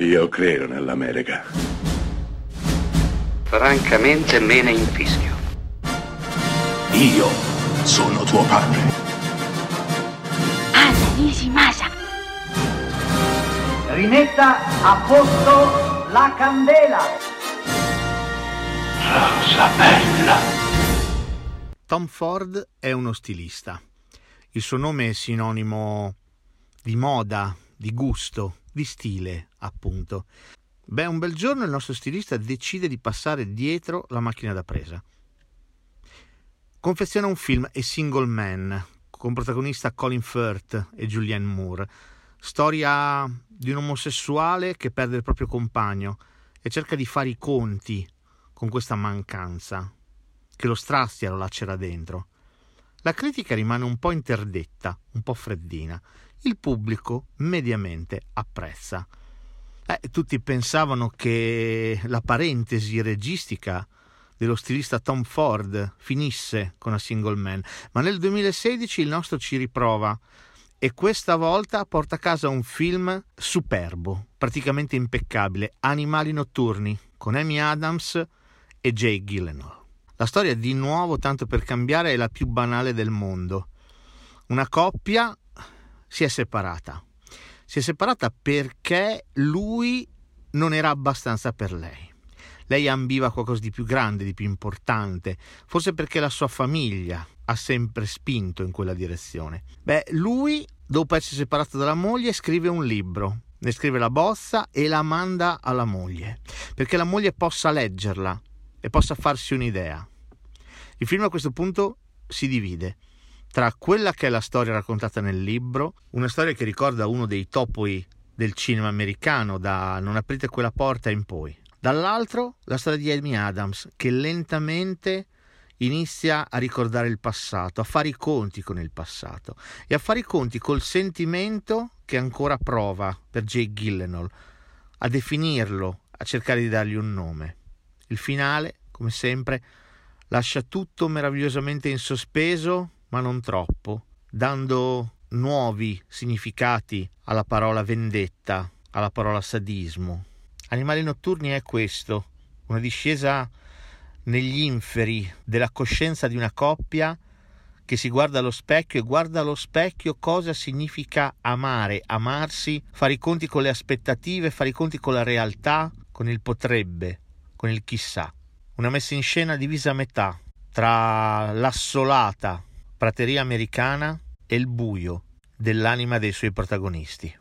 Io credo nell'America. Francamente me ne infischio. Io sono tuo padre. Anna Nishimasa. Rimetta a posto la candela. Rosa bella. Tom Ford è uno stilista. Il suo nome è sinonimo di moda, di gusto, di stile, appunto. Beh, un bel giorno il nostro stilista decide di passare dietro la macchina da presa. Confeziona un film A Single Man, con protagonista Colin Firth e Julianne Moore. Storia di un omosessuale che perde il proprio compagno e cerca di fare i conti con questa mancanza che lo strazia, lo lacera dentro. La critica rimane un po' interdetta, un po' freddina. Il pubblico mediamente apprezza. Eh, tutti pensavano che la parentesi registica dello stilista Tom Ford finisse con A Single Man, ma nel 2016 il nostro ci riprova e questa volta porta a casa un film superbo, praticamente impeccabile, Animali notturni, con Amy Adams e Jay Gyllenhaal. La storia, di nuovo, tanto per cambiare, è la più banale del mondo. Una coppia si è separata. Si è separata perché lui non era abbastanza per lei. Lei ambiva qualcosa di più grande, di più importante, forse perché la sua famiglia ha sempre spinto in quella direzione. Beh, lui, dopo essere separato dalla moglie, scrive un libro, ne scrive la bozza e la manda alla moglie, perché la moglie possa leggerla e possa farsi un'idea. Il film a questo punto si divide tra quella che è la storia raccontata nel libro, una storia che ricorda uno dei topoi del cinema americano, da Non aprite quella porta in poi. Dall'altro la storia di Amy Adams, che lentamente inizia a ricordare il passato, a fare i conti con il passato e a fare i conti col sentimento che ancora prova per Jay Gillenall, a definirlo, a cercare di dargli un nome. Il finale, come sempre, lascia tutto meravigliosamente in sospeso, ma non troppo, dando nuovi significati alla parola vendetta, alla parola sadismo. Animali notturni è questo, una discesa negli inferi della coscienza di una coppia che si guarda allo specchio e guarda allo specchio cosa significa amare, amarsi, fare i conti con le aspettative, fare i conti con la realtà, con il potrebbe, con il chissà. Una messa in scena divisa a metà tra l'assolata prateria americana e il buio dell'anima dei suoi protagonisti.